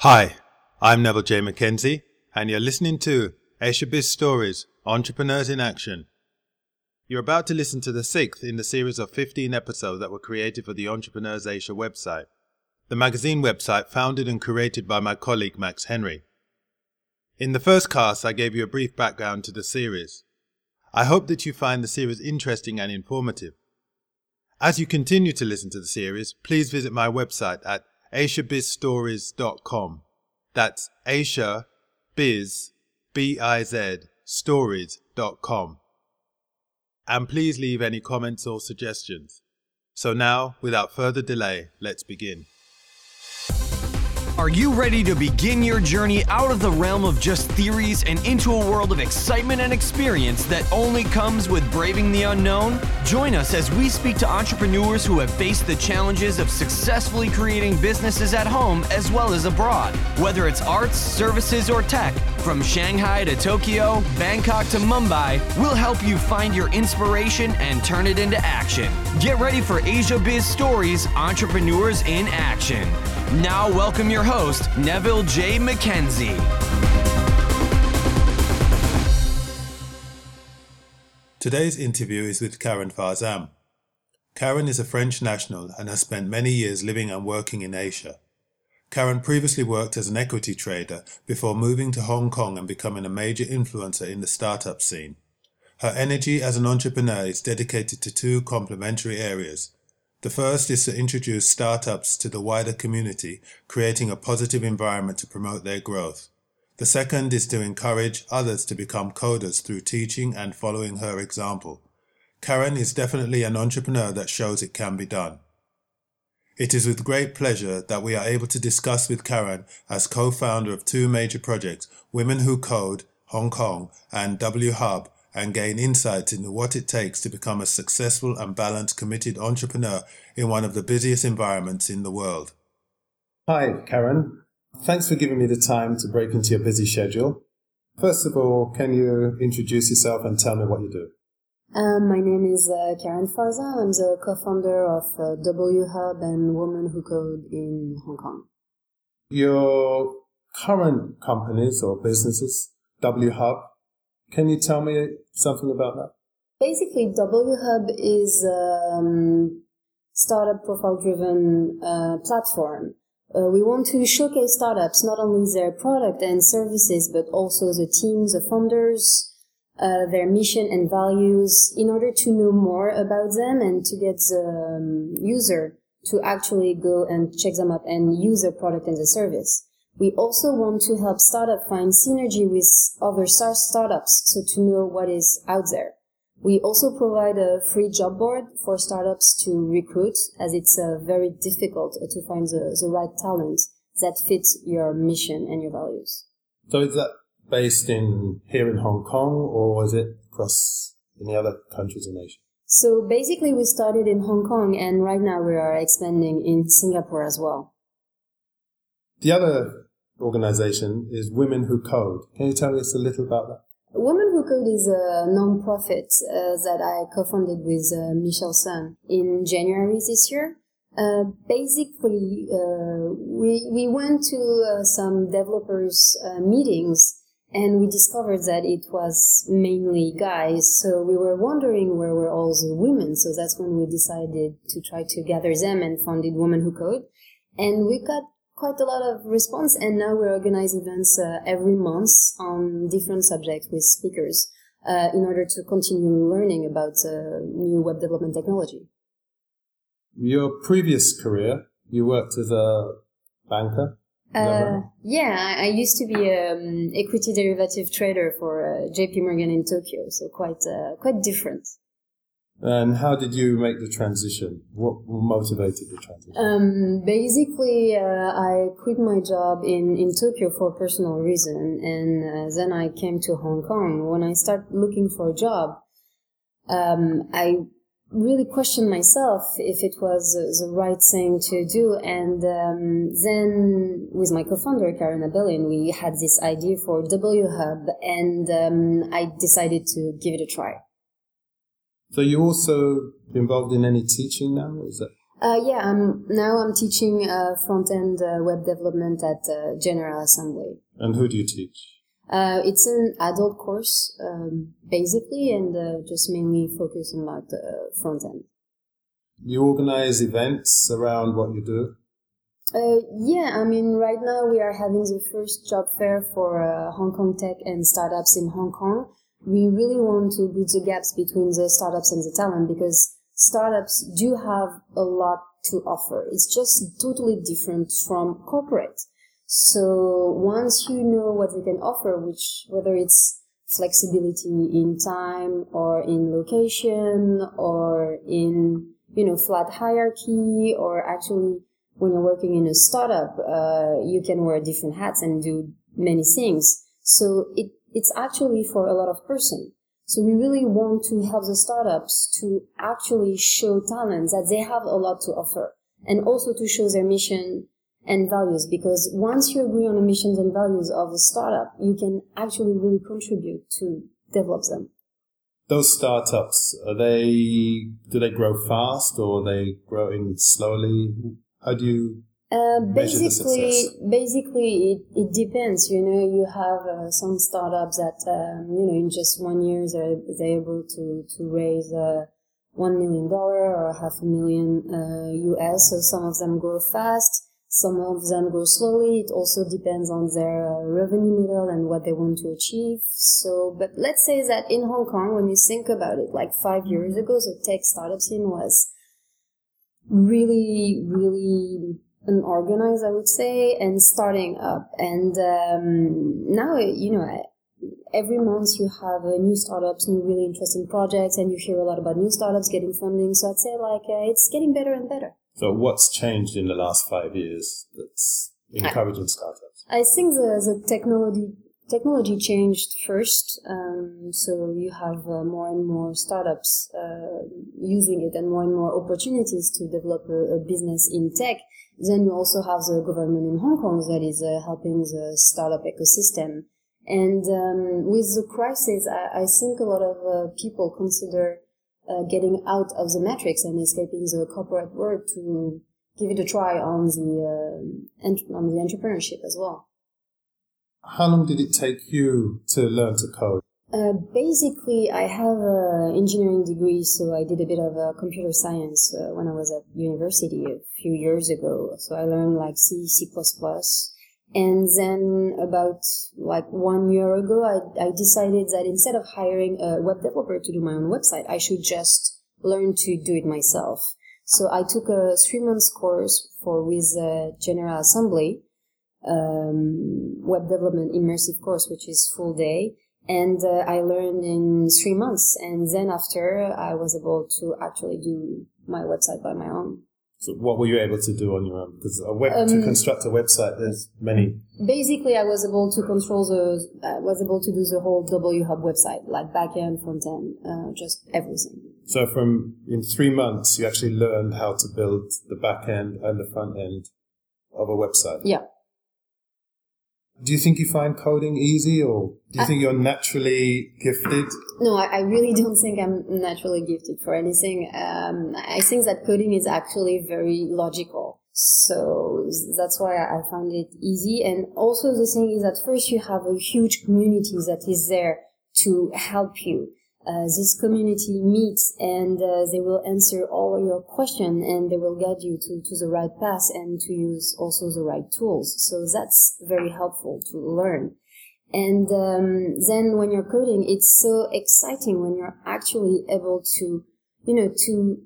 Hi, I'm Neville J. McKenzie, and you're listening to Asia Biz Stories Entrepreneurs in Action. You're about to listen to the sixth in the series of 15 episodes that were created for the Entrepreneurs Asia website, the magazine website founded and curated by my colleague Max Henry. In the first cast, I gave you a brief background to the series. I hope that you find the series interesting and informative. As you continue to listen to the series, please visit my website at asiabizstories.com. That's Asia Biz, B-I-Z, stories.com. And please leave any comments or suggestions. So now, without further delay, let's begin. Are you ready to begin your journey out of the realm of just theories and into a world of excitement and experience that only comes with braving the unknown? Join us as we speak to entrepreneurs who have faced the challenges of successfully creating businesses at home as well as abroad. Whether it's arts, services, or tech, from Shanghai to Tokyo, Bangkok to Mumbai, we'll help you find your inspiration and turn it into action. Get ready for Asia Biz Stories Entrepreneurs in Action. Now, welcome your host, Neville J. McKenzie. Today's interview is with Karen Farzam. Karen is a French national and has spent many years living and working in Asia. Karen previously worked as an equity trader before moving to Hong Kong and becoming a major influencer in the startup scene. Her energy as an entrepreneur is dedicated to two complementary areas. The first is to introduce startups to the wider community, creating a positive environment to promote their growth. The second is to encourage others to become coders through teaching and following her example. Karen is definitely an entrepreneur that shows it can be done. It is with great pleasure that we are able to discuss with Karen as co-founder of two major projects, Women Who Code, Hong Kong, and W Hub, and gain insights into what it takes to become a successful and balanced committed entrepreneur in one of the busiest environments in the world. Hi, Karen. Thanks for giving me the time to break into your busy schedule. First of all, can you introduce yourself and tell me what you do? Um, my name is uh, Karen Farzam. I'm the co-founder of uh, W Hub and Women Who Code in Hong Kong. Your current companies or businesses, W Hub, can you tell me something about that? Basically, W Hub is a um, startup profile driven uh, platform. Uh, we want to showcase startups, not only their product and services, but also the teams, the founders, uh, their mission and values in order to know more about them and to get the um, user to actually go and check them up and use their product and the service. We also want to help startup find synergy with other startups, so to know what is out there. We also provide a free job board for startups to recruit, as it's uh, very difficult to find the, the right talent that fits your mission and your values. So is that based in here in Hong Kong, or is it across any other countries in Asia? So basically, we started in Hong Kong, and right now we are expanding in Singapore as well. The other organization is Women Who Code. Can you tell us a little about that? Women Who Code is a non-profit uh, that I co-founded with uh, Michelle Sun in January this year. Uh, basically, uh, we we went to uh, some developers uh, meetings and we discovered that it was mainly guys. So we were wondering where were all the women. So that's when we decided to try to gather them and founded Women Who Code. And we got quite a lot of response and now we organize events uh, every month on different subjects with speakers uh, in order to continue learning about uh, new web development technology. Your previous career, you worked as a banker. Uh, yeah, I, used to be an um, equity derivative trader for uh, JP Morgan in Tokyo, so quite uh, quite different. And how did you make the transition? What motivated the transition? Um, basically, uh, I quit my job in, in Tokyo for personal reason, and uh, then I came to Hong Kong. When I started looking for a job, um, I really questioned myself if it was the right thing to do. And um, then with my co-founder, Karen Abelin, we had this idea for W Hub, and um, I decided to give it a try. So you also involved in any teaching now? Is that Uh, yeah, I'm, now I'm teaching uh, front end uh, web development at uh, General Assembly. And who do you teach? Uh, it's an adult course, um, basically, and uh, just mainly focus on like the front end. You organize events around what you do? Uh, yeah, I mean, right now we are having the first job fair for uh, Hong Kong tech and startups in Hong Kong. We really want to bridge the gaps between the startups and the talent because startups do have a lot to offer. It's just totally different from corporate. So once you know what they can offer, which whether it's flexibility in time or in location or in you know flat hierarchy or actually when you're working in a startup, uh, you can wear different hats and do many things. So it, it's actually for a lot of person. So we really want to help the startups to actually show talents that they have a lot to offer and also to show their mission and values because once you agree on the missions and values of a startup, you can actually really contribute to develop them. Those startups, are they, do they grow fast or are they growing slowly? How do you uh, basically, basically, it, it depends. You know, you have uh, some startups that um, you know in just one year they're, they're able to to raise uh, one million dollar or half a million US. Uh, so some of them grow fast, some of them grow slowly. It also depends on their uh, revenue model and what they want to achieve. So, but let's say that in Hong Kong, when you think about it, like five years ago, the tech startup scene was really, really unorganized, I would say, and starting up. And um, now, you know, every month you have uh, new startups, new really interesting projects, and you hear a lot about new startups getting funding. So I'd say like uh, it's getting better and better. So what's changed in the last five years that's encouraging I, startups? I think the, the technology technology changed first. Um, so you have uh, more and more startups uh, using it and more and more opportunities to develop a, a, business in tech. Then you also have the government in Hong Kong that is uh, helping the startup ecosystem. And um, with the crisis, I, I, think a lot of uh, people consider uh, getting out of the matrix and escaping the corporate world to give it a try on the uh, ent- on the entrepreneurship as well. How long did it take you to learn to code? Uh, basically, I have an engineering degree, so I did a bit of uh, computer science uh, when I was at university a few years ago. So I learned like C, C++. And then about like one year ago, I, I decided that instead of hiring a web developer to do my own website, I should just learn to do it myself. So I took a three months course for with uh, General Assembly um, web development immersive course, which is full day. And uh, I learned in three months. And then after, I was able to actually do my website by my own. So what were you able to do on your own? Because a web um, to construct a website, there's many. Basically, I was able to control the, I was able to do the whole W Hub website, like back end, front end, uh, just everything. So from in three months, you actually learned how to build the back end and the front end of a website. Yeah. Do you think you find coding easy or do you I, think you're naturally gifted? No, I, I, really don't think I'm naturally gifted for anything. Um, I think that coding is actually very logical. So that's why I find it easy. And also the thing is that first you have a huge community that is there to help you this community meets and uh, they will answer all your questions and they will guide you to, to the right path and to use also the right tools. So that's very helpful to learn. And um, then when you're coding, it's so exciting when you're actually able to, you know, to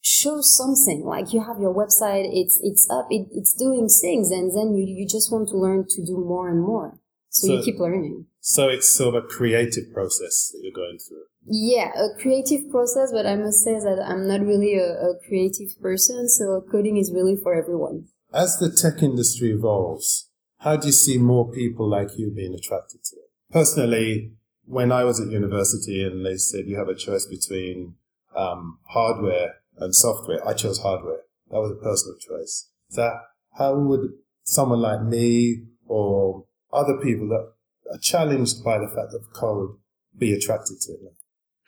show something like you have your website, it's it's up, it, it's doing things, and then you you just want to learn to do more and more. So, so, you keep learning. So it's sort of a creative process that you're going through. Yeah, a creative process, but I must say that I'm not really a, a creative person, so coding is really for everyone. As the tech industry evolves, how do you see more people like you being attracted to it? Personally, when I was at university and they said you have a choice between um, hardware and software, I chose hardware. That was a personal choice. So how would someone like me or other people that are challenged by the fact of code be attracted to it?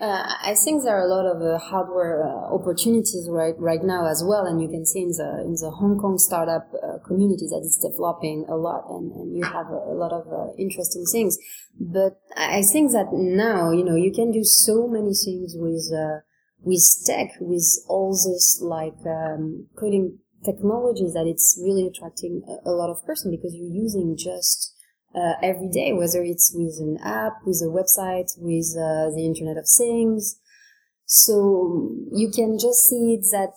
Uh, I think there are a lot of uh, hardware uh, opportunities right right now as well, and you can see in the in the Hong Kong startup uh, community that it's developing a lot, and, and you have a, a lot of uh, interesting things. But I think that now you know you can do so many things with uh, with tech, with all this like um, coding technology that it's really attracting a, a lot of person because you're using just uh, every day, whether it's with an app, with a website, with uh, the Internet of Things. So you can just see that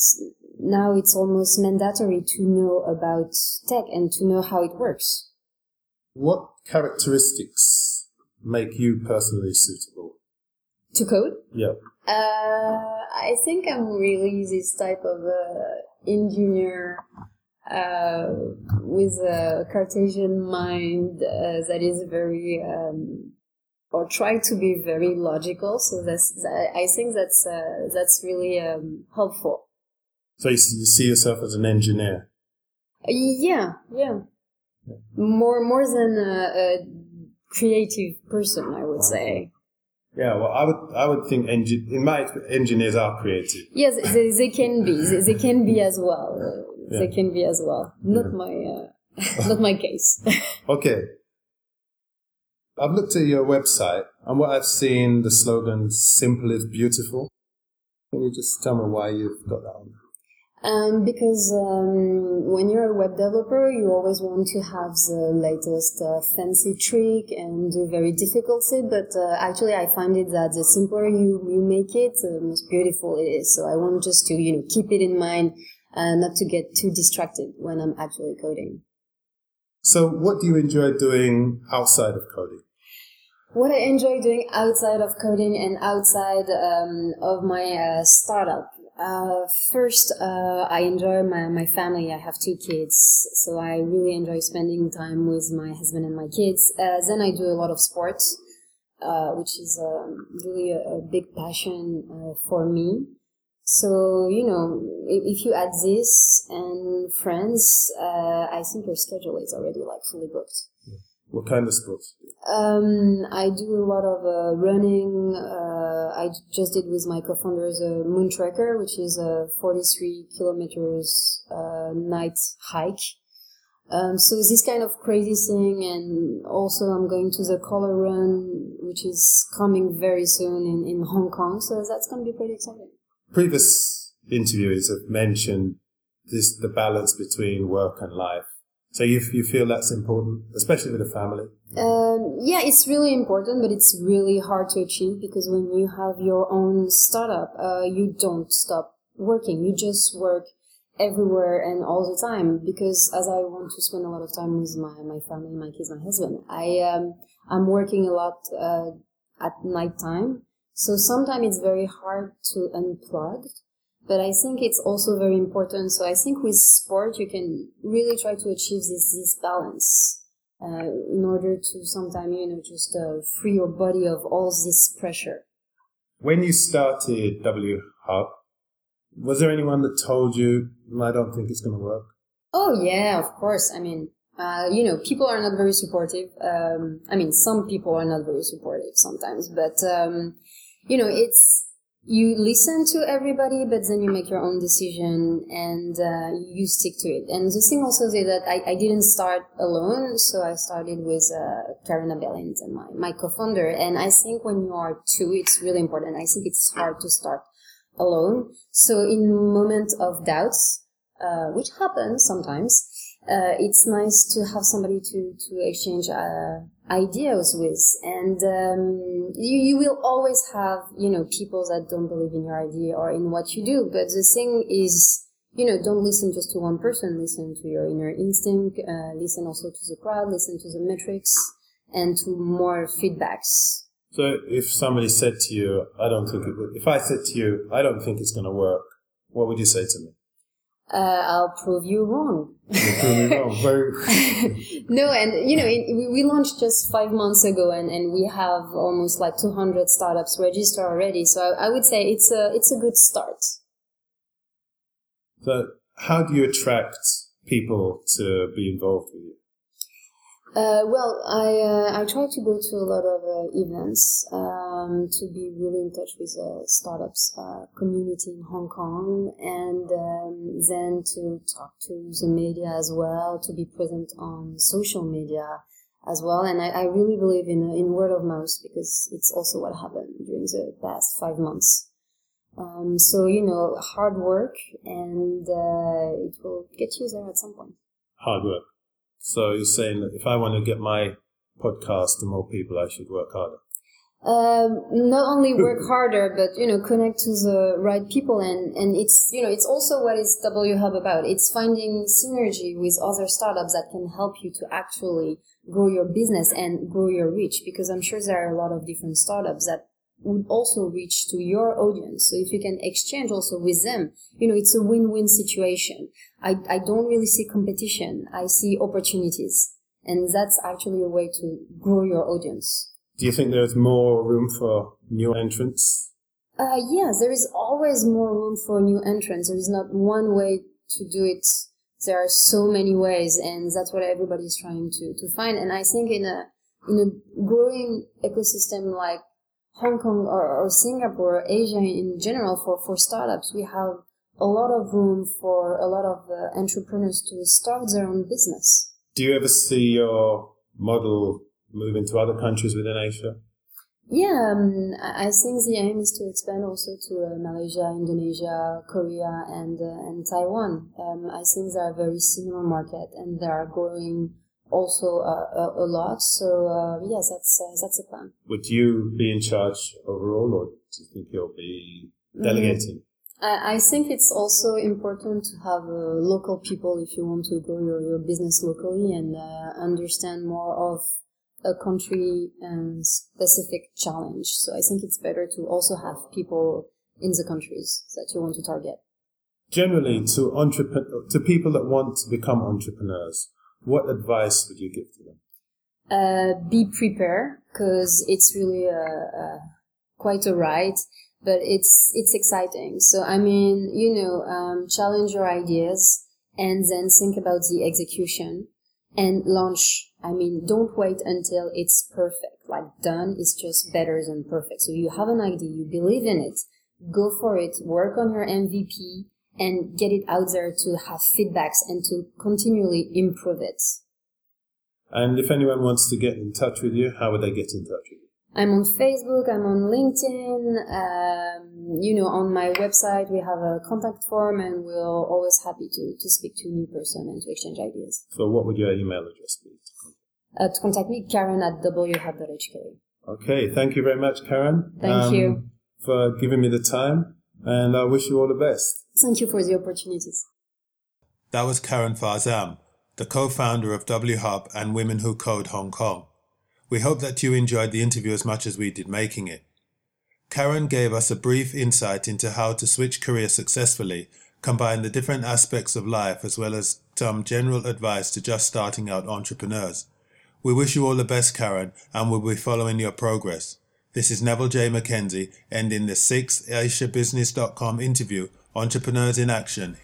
now it's almost mandatory to know about tech and to know how it works. What characteristics make you personally suitable? To code? Yeah. Uh, I think I'm really this type of uh, engineer with a Cartesian mind uh, that is very um, or try to be very logical. So that's I think that's uh, that's really um, helpful. So you see yourself as an engineer? Yeah, yeah. More more than a, a creative person, I would say. Yeah, well, I would I would think engi- in my engineers are creative. Yes, they, they can be. They, they can be as well yeah. they can be as well. Not my uh, not my case. okay. I've looked at your website and what I've seen the slogan "Simple is beautiful." Can you just tell me why you've got that on? Um, because um, when you're a web developer, you always want to have the latest uh, fancy trick and do very difficult thing. But uh, actually, I find it that the simpler you, you make it, the most beautiful it is. So I want just to you know keep it in mind uh, not to get too distracted when I'm actually coding. So, what do you enjoy doing outside of coding? What I enjoy doing outside of coding and outside um, of my uh, startup. Uh, first, uh, I enjoy my, my family. I have two kids, so I really enjoy spending time with my husband and my kids. Uh, then I do a lot of sports, uh, which is um, really a, a, big passion uh, for me. So, you know, if you add this and friends, uh, I think your schedule is already like fully booked. What kind of sports? Um, I do a lot of uh, running. Uh, I just did with my co-founders a Moontrekker, which is a 43 kilometers uh, night hike. Um, so this kind of crazy thing, and also I'm going to the color run, which is coming very soon in, in Hong Kong. So that's going to be pretty exciting previous interviews have mentioned this the balance between work and life. So you you feel that's important, especially with a family. Um, yeah, it's really important, but it's really hard to achieve because when you have your own startup, uh, you don't stop working. You just work everywhere and all the time because as I want to spend a lot of time with my, my family, my kids, my husband, I um, I'm working a lot uh, at night time so sometimes it's very hard to unplug, but I think it's also very important. So I think with sport, you can really try to achieve this, this balance. Uh, in order to sometimes, you know, just uh, free your body of all this pressure. When you started W Hub, was there anyone that told you, I don't think it's going to work? Oh, yeah, of course. I mean, uh, you know, people are not very supportive. Um, I mean, some people are not very supportive sometimes, but um, you know, it's you listen to everybody, but then you make your own decision and uh, you stick to it. And the thing also is that I, I didn't start alone, so I started with uh, Karen Abellins and my, my co-founder. And I think when you are two, it's really important. I think it's hard to start alone. So in moment of doubts, uh, which happens sometimes, uh, it's nice to have somebody to to exchange uh, ideas with, and um, you, you will always have you know people that don't believe in your idea or in what you do. But the thing is, you know, don't listen just to one person. Listen to your inner instinct. Uh, listen also to the crowd. Listen to the metrics and to more feedbacks. So if somebody said to you, "I don't think it would," if I said to you, "I don't think it's going to work," what would you say to me? Uh, I'll prove you wrong. no, and you know, it, we launched just five months ago, and, and we have almost like 200 startups registered already. So I, I would say it's a it's a good start. So, how do you attract people to be involved with you? Uh, well, I uh, I try to go to a lot of uh, events um, to be really in touch with the startups uh, community in Hong Kong, and um, then to talk to the media as well, to be present on social media as well. And I, I really believe in in word of mouth because it's also what happened during the past five months. Um, so you know, hard work, and uh, it will get you there at some point. Hard work. So you're saying that if I want to get my podcast to more people, I should work harder. Um, not only work harder, but you know, connect to the right people, and and it's you know, it's also what is W Hub about. It's finding synergy with other startups that can help you to actually grow your business and grow your reach. Because I'm sure there are a lot of different startups that would also reach to your audience. So if you can exchange also with them, you know, it's a win-win situation. I, I don't really see competition. I see opportunities. And that's actually a way to grow your audience. Do you think there's more room for new entrants? Uh, yes, there is always more room for new entrants. There is not one way to do it. There are so many ways, and that's what everybody is trying to, to find. And I think in a in a growing ecosystem like Hong Kong or, or Singapore, Asia in general, for, for startups, we have a lot of room for a lot of uh, entrepreneurs to start their own business. Do you ever see your model move into other countries within Asia? Yeah, um, I think the aim is to expand also to uh, Malaysia, Indonesia, Korea, and uh, and Taiwan. Um, I think they are very similar market, and they are growing also uh, a, a, lot. So uh, yes, that's uh, that's a plan. Would you be in charge overall, or do you think you'll be delegating? Mm. I, think it's also important to have uh, local people if you want to grow your, your business locally and uh, understand more of a country and specific challenge. So I think it's better to also have people in the countries that you want to target. Generally, to entrepreneur, to people that want to become entrepreneurs, what advice would you give to them? Uh, be prepared because it's really a, a, quite a ride, but it's it's exciting. So I mean, you know, um, challenge your ideas and then think about the execution and launch. I mean, don't wait until it's perfect. Like done is just better than perfect. So you have an idea, you believe in it, go for it, work on your MVP, and get it out there to have feedbacks and to continually improve it. And if anyone wants to get in touch with you, how would they get in touch with you? I'm on Facebook, I'm on LinkedIn, um, you know, on my website we have a contact form and we're always happy to, to speak to a new person and to exchange ideas. So what would your email address be? Uh, to contact me, Karen at whub.hk. Okay, thank you very much, Karen. Thank um, you. For giving me the time and I wish you all the best. Thank you for the opportunities. That was Karen Farzam, the co-founder of W Hub and Women Who Code Hong Kong. We hope that you enjoyed the interview as much as we did making it. Karen gave us a brief insight into how to switch career successfully, combine the different aspects of life as well as some general advice to just starting out entrepreneurs. We wish you all the best, Karen, and we'll be following your progress. This is Neville J. McKenzie, ending the sixth AsiaBusiness.com interview, Entrepreneurs in Action.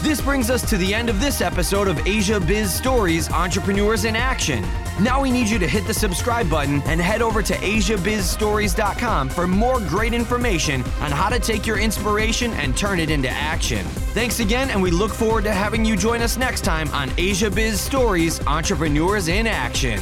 This brings us to the end of this episode of Asia Biz Stories Entrepreneurs in Action. Now we need you to hit the subscribe button and head over to AsiaBizStories.com for more great information on how to take your inspiration and turn it into action. Thanks again, and we look forward to having you join us next time on Asia Biz Stories Entrepreneurs in Action.